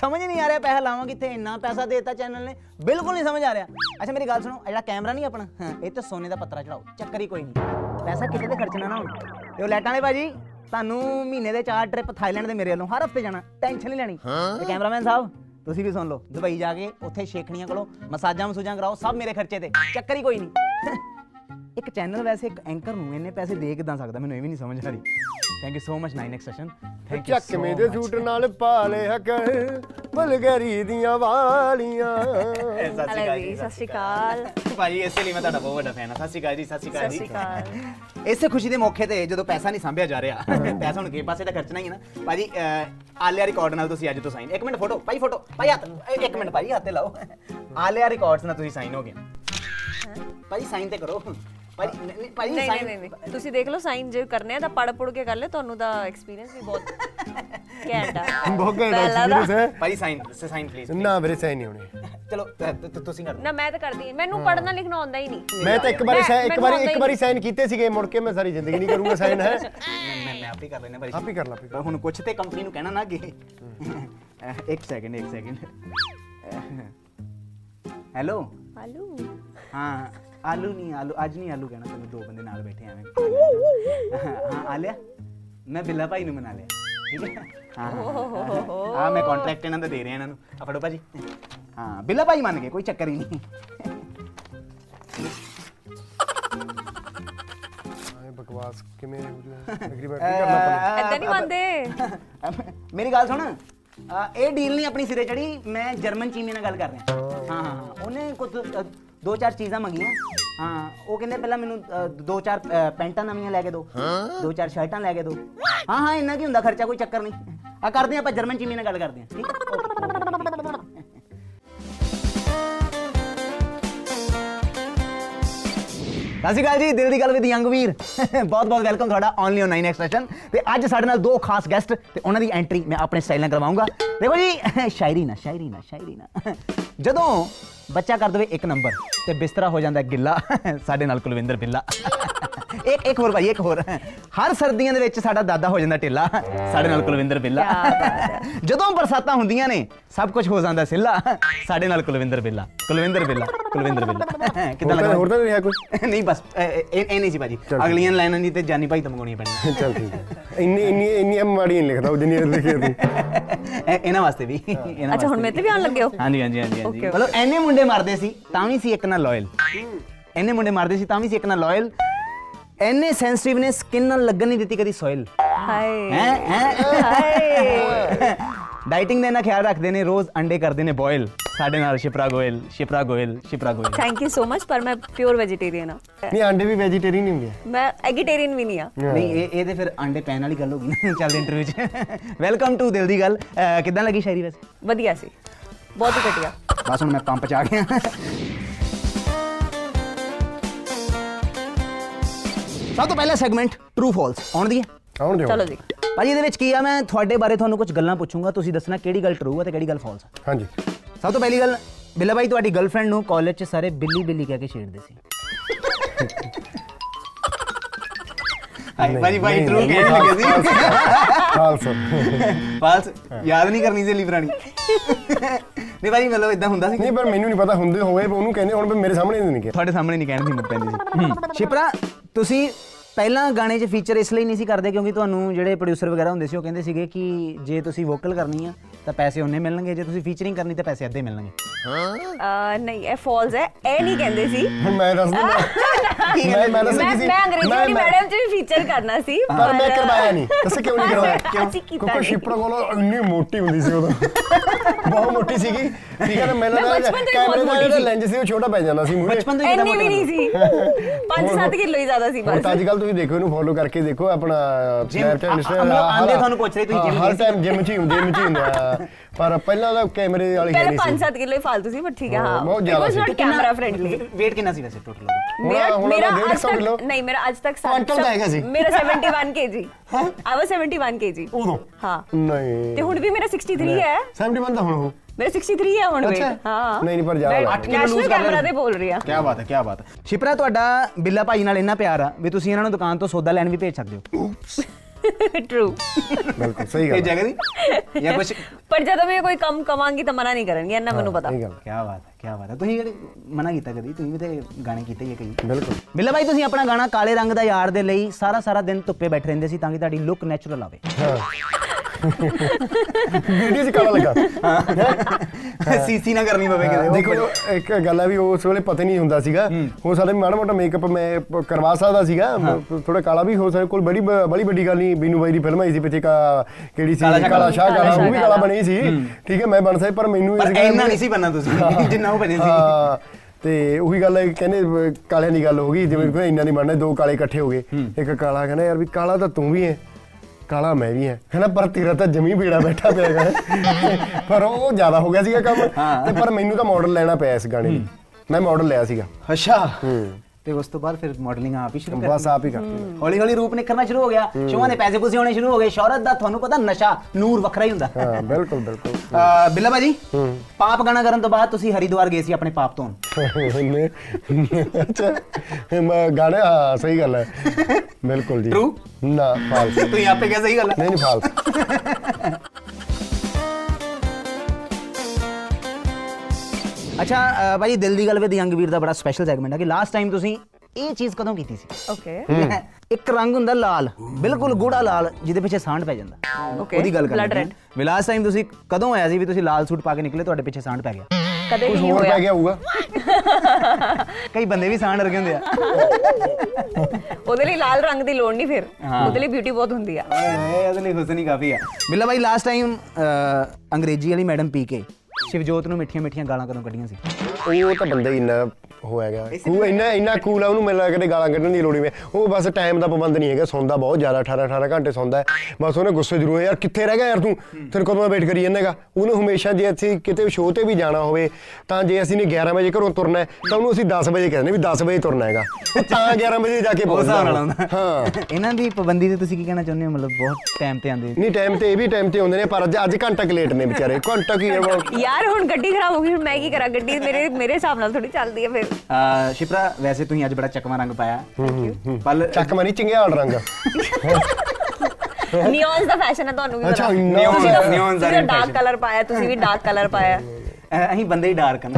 ਸਮਝ ਨਹੀਂ ਆ ਰਿਹਾ ਪੈਸਾ ਲਾਵਾਂ ਕਿੱਥੇ ਇੰਨਾ ਪੈਸਾ ਦੇਤਾ ਚੈਨਲ ਨੇ। ਬਿਲਕੁਲ ਨਹੀਂ ਸਮਝ ਆ ਰਿਹਾ। ਅੱਛਾ ਮੇਰੀ ਗੱਲ ਸੁਣੋ ਜਿਹੜਾ ਕੈਮਰਾ ਨਹੀਂ ਆਪਣਾ ਹਾਂ, ਇਹ ਤੇ ਸੋਨੇ ਦਾ ਪੱਤਰਾ ਚੜਾਓ ਚੱਕਰ ਹੀ ਕੋਈ ਨਹੀਂ। ਪੈਸਾ ਕਿਤੇ ਤੇ ਖਰਚਣਾ ਨਾ ਹੁਣ ਤੇ ਉਹ ਲੈਟਾਂ ਵਾਲੇ ਭਾਜੀ ਤੁਹਾਨੂੰ ਮਹੀਨੇ ਦੇ ਚਾਰ ਟ੍ਰਿਪ ਥਾਈਲੈਂਡ ਦੇ ਮੇਰੇ ਵੱਲੋਂ ਹਰ ਹਫ਼ਤੇ ਜਾਣਾ ਟੈਨਸ਼ਨ ਨਹੀਂ ਲੈਣੀ। ਤੇ ਕੈਮਰਾਮੈਨ ਸਾਹਿਬ ਤੁਸੀਂ ਵੀ ਸੁਣ ਲਓ ਦੁਬਈ ਜਾ ਕੇ ਉੱਥੇ ਸ਼ੇਖਣੀਆਂ ਕਰੋ ਮਸਾਜਾਂ ਮਸੂਜਾਂ ਕਰਾਓ ਸਭ ਮੇਰੇ ਖਰਚੇ ਤੇ ਚੱਕਰ ਹੀ ਕੋਈ ਨਹੀਂ। ਇੱਕ ਚੈਨਲ ਵੈਸੇ ਇੱਕ ਐਂਕਰ ਨੂੰ ਇੰਨੇ ਪੈਸੇ ਦੇ ਕਿਦਾਂ ਸਕਦਾ? ਮੈਨੂੰ ਇਹ ਵੀ ਨਹੀਂ ਸਮਝ ਆ ਰਹੀ। Thank you so much 9x session thank you ਚੱਕਵੇਂ ਦੇ ਸੂਟ ਨਾਲ ਪਾ ਲਿਆ ਕਰ ਬਲਗਰੀ ਦੀਆਂ ਵਾਲੀਆਂ। ਹਲੇ ਵੀ ਸਤਿ ਸ਼੍ਰੀ ਅਕਾਲ। ਭਾਜੀ ਇਸੇ ਲਈ ਮੈਂ ਤੁਹਾਡਾ ਬਹੁਤ ਵੱਡਾ ਫੈਨ ਹਾਂ। ਸਤਿ ਸ਼੍ਰੀ ਅਕਾਲ ਜੀ ਸਤਿ ਸ਼੍ਰੀ ਅਕਾਲ ਸਤਿ ਜੀ ਸ਼੍ਰੀ ਅਕਾਲ। ਇਸੇ ਖੁਸ਼ੀ ਦੇ ਮੌਕੇ ਤੇ ਜਦੋਂ ਪੈਸਾ ਨਹੀਂ ਸੰਭਿਆ ਜਾ ਰਿਹਾ ਪੈਸਾ ਹੁਣ ਕਿਸੇ ਪਾਸੇ ਤਾਂ ਖਰਚਣਾ ਹੀ ਹੈ ਨਾ। ਭਾਜੀ ਆਲਿਆ ਰਿਕਾਰਡ ਨਾਲ ਤੁਸੀਂ ਅੱਜ ਤੋਂ ਸਾਈਨ ਇੱਕ ਮਿੰਟ ਫੋਟੋ ਭਾਈ ਫੋਟੋ ਭਾਈ ਹੱਥ ਇਹ ਇੱਕ ਮਿੰਟ ਭਾਈ ਹੱਥ ਤੇ ਲਾਓ। ਆਲਿਆ ਰਿਕਾਰਡਸ ਨਾਲ ਤੁਸੀਂ ਸਾਈਨ ਹੋ ਗਏ ਭਾਜੀ ਸਾਈਨ ਤੇ ਕਰੋ। ਭਾਜੀ ਨਹੀਂ, ਨਹੀਂ, ਭਾਜੀ ਨਹੀਂ sign- ਨਹੀਂ ਨਹੀਂ ਤੁਸੀਂ ਦੇਖ ਲਓ ਸਾਈਨ ਜੇ ਕਰਨੇ ਆ ਤਾਂ ਪੜ ਪੜ ਕੇ ਕਰ ਲੈ ਤੁਹਾਨੂੰ ਦਾ ਐਕਸਪੀਰੀਅੰਸ ਵੀ ਬਹੁਤ ਘੈਂਟ ਆ ਬਹੁਤ ਘੈਂਟ ਪਹਿਲਾਂ ਦਾ- ਐਕਸਪੀਰੀਅੰਸ ਹੈ ਭਾਜੀ ਸਾਈਨ ਸਾਈਨ ਪਲੀਜ਼ ਨਾ ਮੇਰੇ ਸਾਈਨ ਨਹੀਂ ਹੋਣੇ ਚਲੋ ਤ- ਤ- ਤੁਸੀਂ ਕਰ ਦਿਓ ਨਾ ਮੈਂ ਤਾਂ ਕਰਦੀ ਹਾਂ। ਮੈਨੂੰ ਪੜਨਾ ਲਿਖਣਾ ਆਉਂਦਾ ਹੀ ਨਹੀਂ ਮੈਂ ਤਾਂ ਇੱਕ ਵਾਰੀ ਮੈਂ- sign- ਇੱਕ ਮੈਨੂੰ ਵਾਰੀ ਆਉਂਦਾ ਇੱਕ ਹੀ ਵਾਰੀ ਸਾਈਨ ਕੀਤੇ ਸੀਗੇ ਮੁੜ ਕੇ ਮੈਂ ਸਾਰੀ ਜ਼ਿੰਦਗੀ ਨਹੀਂ ਕਰੂੰਗਾ ਸਾਈਨ ਹੈ ਮੈਂ ਮੈਂ- ਮੈਂ ਆਪ ਹੀ ਕਰ ਲੈਣਾ ਭਾਜੀ ਆਪ ਹੀ ਕਰ ਲਾ, ਆਪ ਹੀ ਕਰ ਪਰ ਹੁਣ ਕੁਛ ਤੇ ਕੰਪਨੀ ਨੂੰ ਕਹਿਣਾ ਨਾ ਕਿ ਇੱਕ ਸੈਕਿੰਡ ਇੱਕ ਸੈਕਿੰਡ ਹੈਲੋ ਆਲੂ ਹਾਂ ਆਲੂ ਨਹੀਂ ਆਲੂ ਅੱਜ ਨਹੀਂ ਆਲੂ ਕਹਿਣਾ ਤੈਨੂੰ ਦੋ ਬੰਦੇ ਨਾਲ ਬੈਠੇ ਐਵੇਂ ਹਾਂ ਆ ਲਿਆ ਮੈਂ ਬਿੱਲਾ ਭਾਈ ਨੂੰ ਮਨਾ ਲਿਆ ਠੀਕ ਹੈ ਹਾਂ ਹਾਂ ਹਾਂ ਮੈਂ ਕੰਟਰੈਕਟ ਇਹਨਾਂ ਦਾ ਦੇ ਰਿਹਾ ਇਹਨਾਂ ਨੂੰ ਆ ਫੜੋ ਭਾਜੀ ਹਾਂ ਬਿੱਲਾ ਭਾਈ ਮੰਨ ਗਏ ਕੋਈ ਚੱਕਰ ਹੀ ਨਹੀਂ ਇਹ ਬਕਵਾਸ ਕਿਵੇਂ ਹੋ ਰਿਹਾ ਐਗਰੀਮੈਂਟ ਨਹੀਂ ਕਰਨਾ ਪੈਣਾ ਐਦਾਂ ਨਹੀਂ ਮੰਨਦੇ ਮੇਰੀ ਗੱਲ ਸੁਣ ਅਹ ਇਹ ਡੀਲ ਨਹੀਂ ਆਪਣੀ ਸਿਰੇ ਚੜੀ ਮੈਂ ਜਰਮਨ ਚੀਮੇ ਨਾਲ ਗੱਲ ਕਰ ਰਿਹਾ ਹਾਂ ਹਾਂ ਹਾਂ ਉਹਨੇ ਕੁਝ ਅਹ, ਦੋ ਚਾਰ ਚੀਜ਼ਾਂ ਮੰਗੀਆਂ। ਹਾਂ ਉਹ ਕਹਿੰਦੇ ਪਹਿਲਾਂ ਮੈਨੂੰ ਅਹ, ਦੋ ਚਾਰ ਅਹ, ਪੈਂਟਾਂ ਨਵੀਆਂ ਲੈ ਕੇ ਦਿਓ ਦੋ ਚਾਰ ਸ਼ਰਟਾਂ ਲੈ ਕੇ ਦਿਓ ਹਾਂ ਹਾਂ ਇੰਨਾ ਕੀ ਹੁੰਦਾ ਖਰਚਾ ਕੋਈ ਚੱਕਰ ਨਹੀਂ। ਆ ਕਰਦੇ ਹਾਂ ਆਪਾਂ ਜਰਮਨ ਚੀਮੇ ਨਾਲ ਗੱਲ ਕਰਦੇ ਹਾਂ ਠੀਕ ਹੈ ਸਤਿ ਸ਼੍ਰੀ ਅਕਾਲ ਜੀ ਦਿਲ ਦੀ ਗੱਲ ਵਿਦ ਯੰਗ ਵੀਰ। ਬਹੁਤ ਬਹੁਤ ਵੈਲਕਮ ਤੁਹਾਡਾ ਓਨਲੀ ਔਨ 9 ਐਕਸਟ੍ਰੈਸ਼ਨ ਤੇ ਅੱਜ ਸਾਡੇ ਨਾਲ ਦੋ ਖਾਸ ਗੈਸਟ ਤੇ ਉਹਨਾਂ ਦੀ ਐਂਟਰੀ ਮੈਂ ਆਪਣੇ ਸਟਾਈਲ ਨਾਲ ਕਰਵਾਉਂਗਾ। ਦੇਖੋ ਜੀ ਸ਼ਾਇਰੀ ਨਾ ਸ਼ਾਇਰੀ ਨਾ ਸ਼ਾਇਰੀ ਨਾ। ਜਦੋਂ ਬੱਚਾ ਕਰ ਦੇਵੇ ਇੱਕ ਨੰਬਰ ਤੇ ਬਿਸਤਰਾ ਹੋ ਜਾਂਦਾ ਗਿੱਲਾ। ਸਾਡੇ ਨਾਲ ਕੁਲਵਿੰਦਰ ਬਿੱਲਾ। ਇੱਕ ਇੱਕ ਹੋਰ ਭਾਈ ਇੱਕ ਹੋਰ। ਹਰ ਸਰਦੀਆਂ ਦੇ ਵਿੱਚ ਸਾਡਾ ਦਾਦਾ ਹੋ ਜਾਂਦਾ ਢਿੱਲਾ ਸਾਡੇ ਨਾਲ ਕੁਲਵਿੰਦਰ ਬਿੱਲਾ। ਜਦੋਂ ਬਰਸਾਤਾਂ ਹੁੰਦੀਆਂ ਨੇ ਸਭ ਕੁਝ ਹੋ ਜਾਂਦਾ ਸਿੱਲਾ। ਸਾਡੇ ਨਾਲ ਕੁਲਵਿੰਦਰ ਬਿੱਲਾ। ਕੁਲਵਿੰਦਰ ਬਿੱਲਾ ਕੁਲਵਿੰਦਰ ਬਿੱਲਾ। ਕਿਦਾਂ ਹੋਰ ਤਾਂ- ਲੱਗਾ? ਹੋਰ ਤਾਂ ਨਹੀਂ ਰਿਹਾ ਕੋਈ? ਨਹੀਂ ਬਸ ਇਹ ਨਹੀਂ ਸੀ ਭਾਜੀ। ਅਗਲੀਆਂ ਲਾਈਨਾਂ ਦੀ ਤੇ ਜਾਨੀ ਭਾਈ ਤਾਂ ਮੰਗਾਉਣੀਆਂ ਪੈਣੀਆਂ। ਚੱਲ ਠੀਕ ਹੈ। ਇੰਨੀ ਇੰਨੀ ਇੰਨੀ ਮਾੜੀ ਨਹੀਂ ਲਿਖਦਾ ਜਿੰਨੀ ਲਿਖੀ ਤੂੰ ਇਹ- ਇਹਨਾਂ ਵਾਸਤੇ ਵੀ ਇਹਨਾਂ ਅੱਛਾ ਹੁਣ ਮੇਰੇ ਤੇ ਵੀ। ਆਉਣ ਲੱਗੇ ਹੋ? ਹਾਂਜੀ ਹਾਂਜੀ ਹਾਂਜੀ. ਮਤਲਬ ਐਨੇ ਮੁੰਡੇ ਮਾਰਦੇ ਸੀ ਤਾਂ ਵੀ ਸੀ ਇੱਕ ਨਾਲ ਲਾਇਲ ਐਨੇ ਮੁੰਡੇ ਮਾਰਦੇ ਸੀ ਤਾਂ ਵੀ ਸੀ ਇੱਕ ਨਾਲ ਲਾਇਲ ਐਨੇ ਸੈਂਸਿਟਿਵ ਨੇ ਸਕਿਨ ਨਾਲ ਲੱਗਣ ਨਹੀਂ ਦਿੱਤੀ ਕਦੀ ਸੋਇਲ ਹਾਏ। ਹੈ ਹੈ? ਹਾਏ। ਡਾਈਟਿੰਗ ਦਾ ਇਹਨਾਂ ਖਿਆਲ ਰੱਖਦੇ ਨੇ ਰੋਜ਼ ਅੰਡੇ ਕਰਦੇ ਨੇ ਬੋਇਲ ਸਾਡੇ ਨਾਲ Shipra Goyal Shipra Goyal Shipra Goyal. Thank you so much ਪਰ ਮੈਂ ਪਿਓਰ ਵੈਜੀਟੇਰੀਅਨ ਆ ਨਹੀਂ ਆਂਡੇ ਵੀ ਵੈਜੀਟੇਰੀਅਨ ਹੀ ਹੁੰਦੇ ਮੈਂ ਐਗੀਟੇਰੀਅਨ ਵੀ ਨਹੀਂ ਆ ਨਹੀਂ ਇਹ ਇਹ ਤੇ ਫਿਰ ਅੰਡੇ ਪੈਣ ਵਾਲੀ ਗੱਲ ਹੋ ਗਈ ਨਾ ਚੱਲਦੇ ਇੰਟਰਵਿਊ 'ਚ। ਵੈਲਕਮ ਟੂ ਦਿਲ ਦੀ ਗੱਲ। ਕਿੱਦਾਂ ਲੱਗੀ ਸ਼ਾਇਰੀ ਵੈਸੇ? ਵਧੀਆ ਸੀ। ਬਹੁਤ ਹੀ ਘਟੀਆ। ਬਸ ਹੁਣ ਮੈਂ ਪੰਪ 'ਚ ਆ ਗਿਆ। ਸਭ ਤੋਂ ਪਹਿਲਾ ਸੈਗਮੈਂਟ ਟਰੂ ਫਾਲਸ ਆਉਣ ਦੀ ਹੈ? ਆ ਆਉਣ ਦਿਓ। ਚਲੋ ਜੀ। ਭਾਜੀ ਇਹਦੇ ਵਿੱਚ ਕੀ ਆ ਮੈਂ ਤੁਹਾਡੇ ਬਾਰੇ ਤੁਹਾਨੂੰ ਕੁਝ ਗੱਲਾਂ ਪੁੱਛੂੰਗਾ ਤੁਸੀਂ ਦੱਸਣਾ ਕਿਹੜੀ ਗੱਲ ਟਰੂ ਹੈ ਤੇ ਕਿਹੜੀ ਗੱਲ ਫਾਲਸ ਹੈ ਹਾਂਜੀ। ਸਭ ਤੋਂ ਪਹਿਲੀ ਗੱਲ ਬਿੱਲਾ ਭਾਈ ਤੁਹਾਡੀ ਗਰਲਫ੍ਰੈਂਡ ਨੂੰ ਕਾਲਜ 'ਚ ਸਾਰੇ ਬਿੱਲੀ ਬਿੱਲੀ ਕਹਿ ਕੇ ਛੇੜਦੇ ਸੀ। ਭਾਈ ਨਹੀਂ, ਟਰੂ ਕਹਿਣ ਲੱਗੇ ਸੀ। ਫਾਲਸ ਫਾਲਸ ਯਾਦ ਨਹੀਂ ਕਰਨੀ ਸੀ ਲਿਬਰਾਣੀ ਨਹੀਂ ਭਾਜੀ ਮਤਲਬ ਇਦਾਂ ਹੁੰਦਾ ਸੀ ਨਹੀਂ ਪਰ ਮੈਨੂੰ ਨਹੀਂ ਪਤਾ ਹੁੰਦੇ ਹੋਵੇ ਉਹਨੂੰ ਕਹਿੰਦੇ ਹੁਣ ਮੇਰੇ ਸਾਹਮਣੇ ਨਹੀਂ ਕਿਹਾ ਤੁਹਾਡੇ ਸਾਹਮਣੇ ਨਹੀਂ ਕਹਿਣ ਦੀ ਹਿੰਮਤ ਪੈਂਦੀ ਸੀ। ਹੂੰ। ਸ਼ਿਪਰਾ ਤੁਸੀਂ ਪਹਿਲਾਂ ਗਾਣੇ 'ਚ ਫੀਚਰ ਇਸ ਲਈ ਨਹੀਂ ਸੀ ਕਰਦੇ ਕਿਉਂਕਿ ਤੁਹਾਨੂੰ ਜਿਹੜੇ ਪ੍ਰੋਡਿਊਸਰ ਵਗੈਰਾ ਹੁੰਦੇ ਸੀ ਉਹ ਕਹਿੰਦੇ ਸੀਗੇ ਕਿ ਜੇ ਤੁਸੀਂ ਵੋਕਲ ਕਰਨੀ ਆ ਤਾਂ ਪੈਸੇ ਉਹਨੇ ਮਿਲਣਗੇ ਜੇ ਤੁਸੀਂ ਫੀਚਰਿੰਗ ਕਰਨੀ ਤਾਂ ਪੈਸੇ ਅੱਧੇ ਮਿਲਣਗੇ। ਅਹ ਨਹੀਂ ਇਹ ਫਾਲਸ ਹੈ ਇਹ ਨਹੀਂ ਕਹਿੰਦੇ ਸੀ। ਮੈਂ ਦੱਸ ਦਿੰਦਾ ਮੈਂ ਮੈਂ ਦੱਸ ਮੈਂ ਕਿਸੇ ਮੈਂ ਅੰਗਰੇਜ਼ੀ ਵਾਲੀ ਮੈਡਮ ਵੀ ਫੀਚਰ ਕਰਨਾ ਸੀ ਪਰ ਮੈਂ ਕਰਵਾਇਆ ਨਹੀਂ। ਦੱਸ ਕਿਉਂ ਨਹੀਂ ਕਰਵਾਇਆ? ਕਿਉਂਕਿ ਨਹੀਂ। ਸ਼ਿਪਰਾ ਕੋਲ ਇੰਨੀ ਮੋਟੀ ਹੁੰਦੀ ਸੀ ਉਦੋਂ। ਬਹੁਤ ਮੋਟੀ ਸੀਗੀ। ਠੀਕ ਹੈ ਨਾ ਮੈਨੂੰ ਮੈਂ ਲੱਗਦਾ ਬਚਪਨ ਤੋਂ ਹੀ ਕੈਮਰੇ ਦਾ ਜਿਹੜਾ। ਲੈਂਜ ਸੀ ਉਹ ਛੋਟਾ ਪੈ ਜਾਂਦਾ ਸੀ ਮੂਹਰੇ। ਬਚਪਨ ਤੋਂ ਹੀ ਇੰਨੀ ਵੀ ਨਹੀਂ ਸੀ। 5-7 ਕਿਲੋ ਹੀ ਜ਼ਿਆਦਾ ਸੀ ਬਸ। ਤਾਂ ਅੱਜ ਕੱਲ ਤੁਸੀਂ ਦੇਖੋ ਇਹਨੂੰ ਫੋਲੋ ਕਰਕੇ ਦੇਖੋ ਆਪਣਾ Instagram, ਮਤਲਬ ਆਂਦੇ ਤੁਹਾਨੂੰ ਪੁੱਛ ਰਹੇ ਤੁਸੀਂ gym ਹਰ? ਟਾਈਮ ਜਿਮ ਚ ਹੀ ਹੁੰਦੇ ਜਿਮ ਚ ਹੀ ਹੁੰਦੇ ਪਰ ਪਹਿਲਾਂ ਦਾ ਕੈਮਰੇ ਵਾਲੀ ਹੈ ਪਹਿਲੇ ਨਹੀਂ ਸੀ। 5-7 ਕਿਲੋ ਹੀ ਫालतू ਸੀ ਬਟ ਠੀਕ ਹੈ ਹਾਂ, ਹਾਂ। ਬਹੁਤ ਜ਼ਿਆਦਾ ਸੀ। ਕੈਮਰਾ ਫ੍ਰੈਂਡਲੀ weight ਕਿੰਨਾ ਸੀ ਵੈਸੇ ਟੋਟਲ ਮੇਰਾ ਮੇਰਾ ਉਹਦਾ ਅੱਜ 150 ਕਿਲੋ। ਨਹੀਂ ਮੇਰਾ ਅੱਜ ਤੱਕ ਕੁਆਂਟਲ ਦਾ ਹੈਗਾ ਸੀ। ਮੇਰਾ 71 kg ਆਈ ਵਾਸ 71 kg ਉਦੋਂ? ਹਾਂ। ਨਹੀਂ। ਤੇ ਹੁਣ ਵੀ ਮੇਰਾ 63 ਹੈ। 71 ਤਾਂ ਹੁਣ ਹੋ ਮੇਰਾ 63 ਹੈ ਹੁਣ weight ਹਾਂ। ਨਹੀਂ, ਨਹੀਂ, ਪਰ ਜ਼ਿਆਦਾ ਮੈਂ ਲੱਗ ਅੱਠ ਕਿੱਲੋ lose national ਕਰ ਕੈਮਰਾ। ਤੇ ਬੋਲ ਰਹੀ ਆ। ਕੀ ਬਾਤ ਹੈ ਕੀ ਬਾਤ ਹੈ। ਸ਼ਿਪਰਾ ਤੁਹਾਡਾ ਬਿੱਲਾ ਭਾਈ ਨਾਲ ਇੰਨਾ ਪਿਆਰ ਆ ਵੀ ਤੁਸੀਂ ਇਹਨਾਂ ਨੂੰ ਦੁਕਾਨ ਤੋਂ ਸੌਦਾ ਲੈਣ ਵੀ ਭੇਜ ਸਕਦੇ ਹੋ। ਟਰੂ ਬਿਲਕੁਲ ਸਹੀ ਗੱਲ ਹੈ। ਜਗ੍ਹਾ ਦੀ ਜਾਂ ਕੁਝ ਪਰ ਜਦੋਂ ਮੈਂ ਕੋਈ ਕੰਮ ਕਵਾਂਗੀ ਤਾਂ ਮਨਾ ਨਹੀਂ ਕਰਨਗੇ ਇਹਨਾਂ ਮੈਨੂੰ ਪਤਾ। ਸਹੀ ਗੱਲ ਕੀ ਬਾਤ ਹੈ ਕੀ ਬਾਤ ਹੈ। ਤੁਸੀਂ ਮਨਾ ਕੀਤਾ ਕਦੀ ਤੁਸੀਂ ਵੀ ਤੇ ਗਾਣੇ ਕੀਤੇ ਹੀ ਕਈ। ਬਿਲਕੁਲ। ਬਿੱਲਾ ਭਾਈ ਤੁਸੀਂ ਆਪਣਾ ਗਾਣਾ ਕਾਲੇ ਰੰਗ ਦਾ ਯਾਰ ਦੇ ਲਈ ਸਾਰਾ ਸਾਰਾ ਦਿਨ ਧੁੱਪੇ ਬੈਠੇ ਰਹਿੰਦੇ ਸੀ ਤਾਂ ਕਿ ਤੁਹਾਡੀ ਲੁੱਕ ਨੈਚੁਰਲ ਆਵੇ। ਵੀਡੀਓ 'ਚ ਕਾਲਾ ਲੱਗਾ। ਸੀਸੀ ਨਾ ਕਰਨੀ ਪਵੇ ਕਿਤੇ ਦੇਖੋ ਇੱਕ ਗੱਲ ਹੈ ਵੀ ਉਸ ਵੇਲੇ ਪਤਾ ਨਹੀਂ ਹੁੰਦਾ ਸੀਗਾ। ਹੋ। ਸਕਦਾ ਮਾੜਾ ਮੋਟਾ ਮੇਕਅਪ ਮੈਂ ਕਰਵਾ ਸਕਦਾ ਸੀਗਾ। ਥੋੜਾ ਕਾਲਾ ਵੀ ਹੋ ਸਕਦਾ। ਕੋਈ ਬੜੀ ਬੜੀ ਵੱਡੀ ਗੱਲ ਨਹੀਂ ਬੀਨੂ ਬਾਈ ਦੀ ਫਿਲਮ ਆਈ ਸੀ ਪਿੱਛੇ ਕਾ ਕਿਹੜੀ ਸੀ? ਕਾਲਾ ਸ਼ਾਹ ਕਾਲਾ ਕਾਲਾ ਕਾਲਾ ਉਹ ਵੀ ਕਾਲਾ ਕਾਲਾ। ਬਣੀ ਸੀ। ਠੀਕ ਹੈ ਮੈਂ ਬਣ ਸਕਦਾ ਪਰ ਮੈਨੂੰ ਇਸ ਗੱਲ ਇੰਨਾ ਨਹੀਂ ਸੀ ਬੰਨਾ ਤੁਸੀਂ ਜਿੰਨਾ ਉਹ ਬਣੇ ਸੀ। ਤੇ ਉਹੀ ਗੱਲ ਹੈ ਕਹਿੰਦੇ ਕਾਲਿਆਂ ਦੀ ਗੱਲ ਹੋ ਗਈ ਜਿਵੇਂ ਕੋਈ ਇੰਨਾ ਨਹੀਂ ਬਣਨਾ ਦੋ ਕਾਲੇ ਇਕੱਠੇ ਹੋ ਗਏ। ਇੱਕ ਕਾਲਾ ਕਹਿੰਦਾ ਯਾਰ ਵੀ ਕਾਲਾ ਤਾਂ ਤੂੰ ਵੀ ਹੈ। ਕਾਲਾ ਮੈਂ ਵੀ ਹੈ। ਕਹਿੰਦਾ ਪਰ ਤੇਰਾ ਤਾਂ ਜਮੀ ਬੀੜਾ ਬੈਠਾ ਪਿਆ ਹੈਗਾ। ਪਰ ਉਹ ਜ਼ਿਆਦਾ ਹੋ ਗਿਆ ਸੀਗਾ ਕੰਮ। ਤੇ ਪਰ ਮੈਨੂੰ ਤਾਂ ਮਾਡਲ ਲੈਣਾ ਪਿਆ ਇਸ ਗਾਣੇ ਲਈ। ਮੈਂ ਮਾਡਲ ਲਿਆ ਸੀਗਾ। ਅੱਛਾ। ਤੇ ਉਸ ਤੋਂ ਬਾਅਦ ਫਿਰ ਮਾਡਲਿੰਗ ਆਪ ਹੀ ਸ਼ੁਰੂ ਕਰ ਬਸ ਆਪ ਹੀ ਕਰਤੀ ਹੌਲੀ ਹੌਲੀ ਰੂਪ ਨਿਖਰਨਾ ਸ਼ੁਰੂ ਹੋ ਗਿਆ। ਸ਼ੋਆਂ ਦੇ ਪੈਸੇ ਪੂਸੇ ਹੋਣੇ ਸ਼ੁਰੂ ਹੋ ਗਏ। ਸ਼ੌਹਰਤ ਦਾ ਤੁਹਾਨੂੰ ਪਤਾ ਨਸ਼ਾ ਨੂਰ ਵੱਖਰਾ ਹੀ ਹੁੰਦਾ। ਹਾਂ ਬਿਲਕੁਲ ਬਿਲਕੁਲ। ਬਿੱਲਾ ਭਾਜੀ? ਪਾਪ ਗਾਣਾ ਕਰਨ ਤੋਂ ਬਾਅਦ ਤੁਸੀਂ ਹਰਿਦੁਆਰ ਗਏ ਸੀ ਆਪਣੇ ਪਾਪ ਤੋਂ ਅੱਛਾ। ਮੈਂ ਗਾਣੇ ਸਹੀ ਗੱਲ ਹੈ। ਬਿਲਕੁਲ ਜੀ। True? ਨਾ ਫਾਲਸ। ਤੁਸੀਂ ਆਪੇ ਕਿਹਾ ਸਹੀ ਗੱਲ ਹੈ। ਨਹੀਂ ਨਹੀਂ ਫਾਲਸ। ਅੱਛਾ ਭਾਜੀ ਦਿਲ ਦੀ ਗੱਲ ਵਿਦ ਯੰਗ ਵੀਰ ਦਾ ਬੜਾ ਸਪੈਸ਼ਲ ਸੈਗਮੈਂਟ ਹੈ ਕਿ ਲਾਸਟ ਟਾਈਮ ਤੁਸੀਂ ਇਹ ਚੀਜ਼ ਕਦੋਂ ਕੀਤੀ ਸੀ? ਓਕੇ ਇੱਕ ਰੰਗ ਹੁੰਦਾ ਲਾਲ ਬਿਲਕੁਲ ਗੂੜਾ ਲਾਲ ਜਿਹਦੇ ਪਿੱਛੇ ਸਾਂਢ ਪੈ ਜਾਂਦਾ। ਉਹਦੀ ਗੱਲ ਕਰ ਰਹੇ ਵੀ ਲਾਸਟ ਟਾਈਮ ਤੁਸੀਂ ਕਦੋਂ ਆਇਆ ਸੀ ਵੀ ਤੁਸੀਂ ਲਾਲ ਸੂਟ ਪਾ ਕੇ ਨਿਕਲੇ ਤੁਹਾਡੇ ਪਿੱਛੇ ਸਾਂਢ ਪੈ ਗਿਆ? ਕਦੇ ਵੀ ਨਹੀਂ ਹੋਰ ਪੈ ਹੋਇਆ ਗਿਆ ਹੋਊਗਾ। ਕਈ ਬੰਦੇ ਵੀ ਸਾਂਢ ਵਰਗੇ ਹੁੰਦੇ ਆ। ਉਹਦੇ ਲਈ ਲਾਲ ਰੰਗ ਦੀ ਲੋੜ ਨਹੀਂ ਫਿਰ। ਹਾਂ। ਉਹਦੇ ਲਈ ਬਿਊਟੀ ਬਹੁਤ ਹੁੰਦੀ ਆ। ਓਏ ਉਹਦੇ ਲਈ ਹੁਸਨ ਹੀ ਕਾਫੀ ਆ। ਬਿੱਲਾ ਭਾਈ ਲਾਸਟ ਟਾਈਮ ਅੰਗਰੇਜ਼ੀ ਵਾਲੀ ਮੈਡਮ ਪੀ ਕੇ ਸ਼ਿਵਜੋਤ ਨੂੰ ਮਿੱਠੀਆਂ ਮਿੱਠੀਆਂ ਗਾਲਾਂ ਕਦੋਂ ਕੱਢੀਆਂ ਸੀ? ਉਹ ਤਾਂ ਬੰਦਾ ਹੀ ਇੰਨਾ ਹੋਇਆਗਾ ਕੂ ਇੰਨਾ ਇੰਨਾ ਕੂਲ ਆ ਉਹਨੂੰ ਮੈਨੂੰ ਲੱਗਦਾ ਕਦੇ ਗਾਲਾਂ ਕੱਢਣ ਦੀ ਲੋੜ ਨਹੀਂ ਉਹ ਬਸ ਟਾਈਮ ਦਾ ਪਾਬੰਦ ਨਹੀਂ ਹੈਗਾ ਸੌਂਦਾ ਬਹੁਤ ਜ਼ਿਆਦਾ 18 18 ਘੰਟੇ ਸੌਂਦਾ ਹੈ। ਬਸ ਉਹਨੇ ਗੁੱਸੇ ਜ਼ਰੂਰ ਯਾਰ ਕਿੱਥੇ ਰਹਿ ਗਿਆ ਯਾਰ ਤੂੰ? ਤੇਰੇ ਕਦੋਂ ਦਾ ਵੇਟ ਕਰੀ ਜਾਂਦਾਗਾ। ਉਹਨੂੰ ਹਮੇਸ਼ਾ ਜੇ ਅਸੀਂ ਕਿਤੇ ਸ਼ੋਅ ਤੇ ਵੀ ਜਾਣਾ ਹੋਵੇ ਤਾਂ ਜੇ ਅਸੀਂ ਨੇ 11 ਵਜੇ ਘਰੋਂ ਤੁਰਨਾ ਹੈ ਤਾਂ ਉਹਨੂੰ ਅਸੀਂ 10 ਵਜੇ ਕਹਿੰਦੇ ਵੀ 10 ਵਜੇ ਤੁਰਨਾ ਹੈਗਾ। ਤਾਂ 11 ਵਜੇ ਜਾ ਕੇ ਪਹੁੰਚਦਾ। ਹਾਂ। ਇਹਨਾਂ ਦੀ ਪਾਬੰਦੀ ਤੇ ਤੁਸੀਂ ਕੀ ਕਹਿਣਾ ਚਾਹੁੰਦੇ ਹੋ? ਮਤਲਬ ਬਹੁਤ ਟਾਈਮ ਤੇ ਆਉਂਦੇ। ਨਹੀਂ ਟਾਈਮ ਤੇ ਇਹ ਵੀ ਟਾਈਮ ਤੇ ਆਉਂਦੇ ਨੇ ਪਰ ਅੱਜ ਅੱਜ ਘੰਟਾ ਲੇਟ ਨੇ ਵਿਚਾਰੇ। ਘੰਟਾ ਕੀ ਹੈ ਯਾਰ ਹੁਣ ਗੱਡੀ ਖਰਾਬ ਹੋ ਗਈ ਹੁਣ ਮੈਂ ਕੀ ਕਰਾਂ? ਗੱਡੀ ਮੇਰੇ ਮੇਰੇ ਹਿਸਾਬ ਨਾਲ ਥੋੜੀ ਚੱਲਦੀ ਹੈ ਫਿਰ। ਸ਼ਿਪਰਾ ਵੈਸੇ ਤੁਸੀਂ ਅੱਜ ਬੜਾ ਚਕਮਾ ਰੰਗ ਪਾਇਆ। ਪਲ ਚੱਕ ਮਨੀ ਚਿੰਗਿਆਲ ਰੰਗ। ਨਿਓਨਸ ਦਾ ਫੈਸ਼ਨ ਹੈ ਤੁਹਾਨੂੰ ਵੀ ਅੱਛਾ, neons ਤੁਸੀਂ ਦਾ-। ਡਾਰਕ ਕਲਰ ਪਾਇਆ ਤੁਸੀਂ ਵੀ ਡਾਰਕ ਕਲਰ ਪਾਇਆ। ਅਹ ਅਸੀਂ ਬੰਦੇ ਹੀ ਡਾਰਕ ਹਨ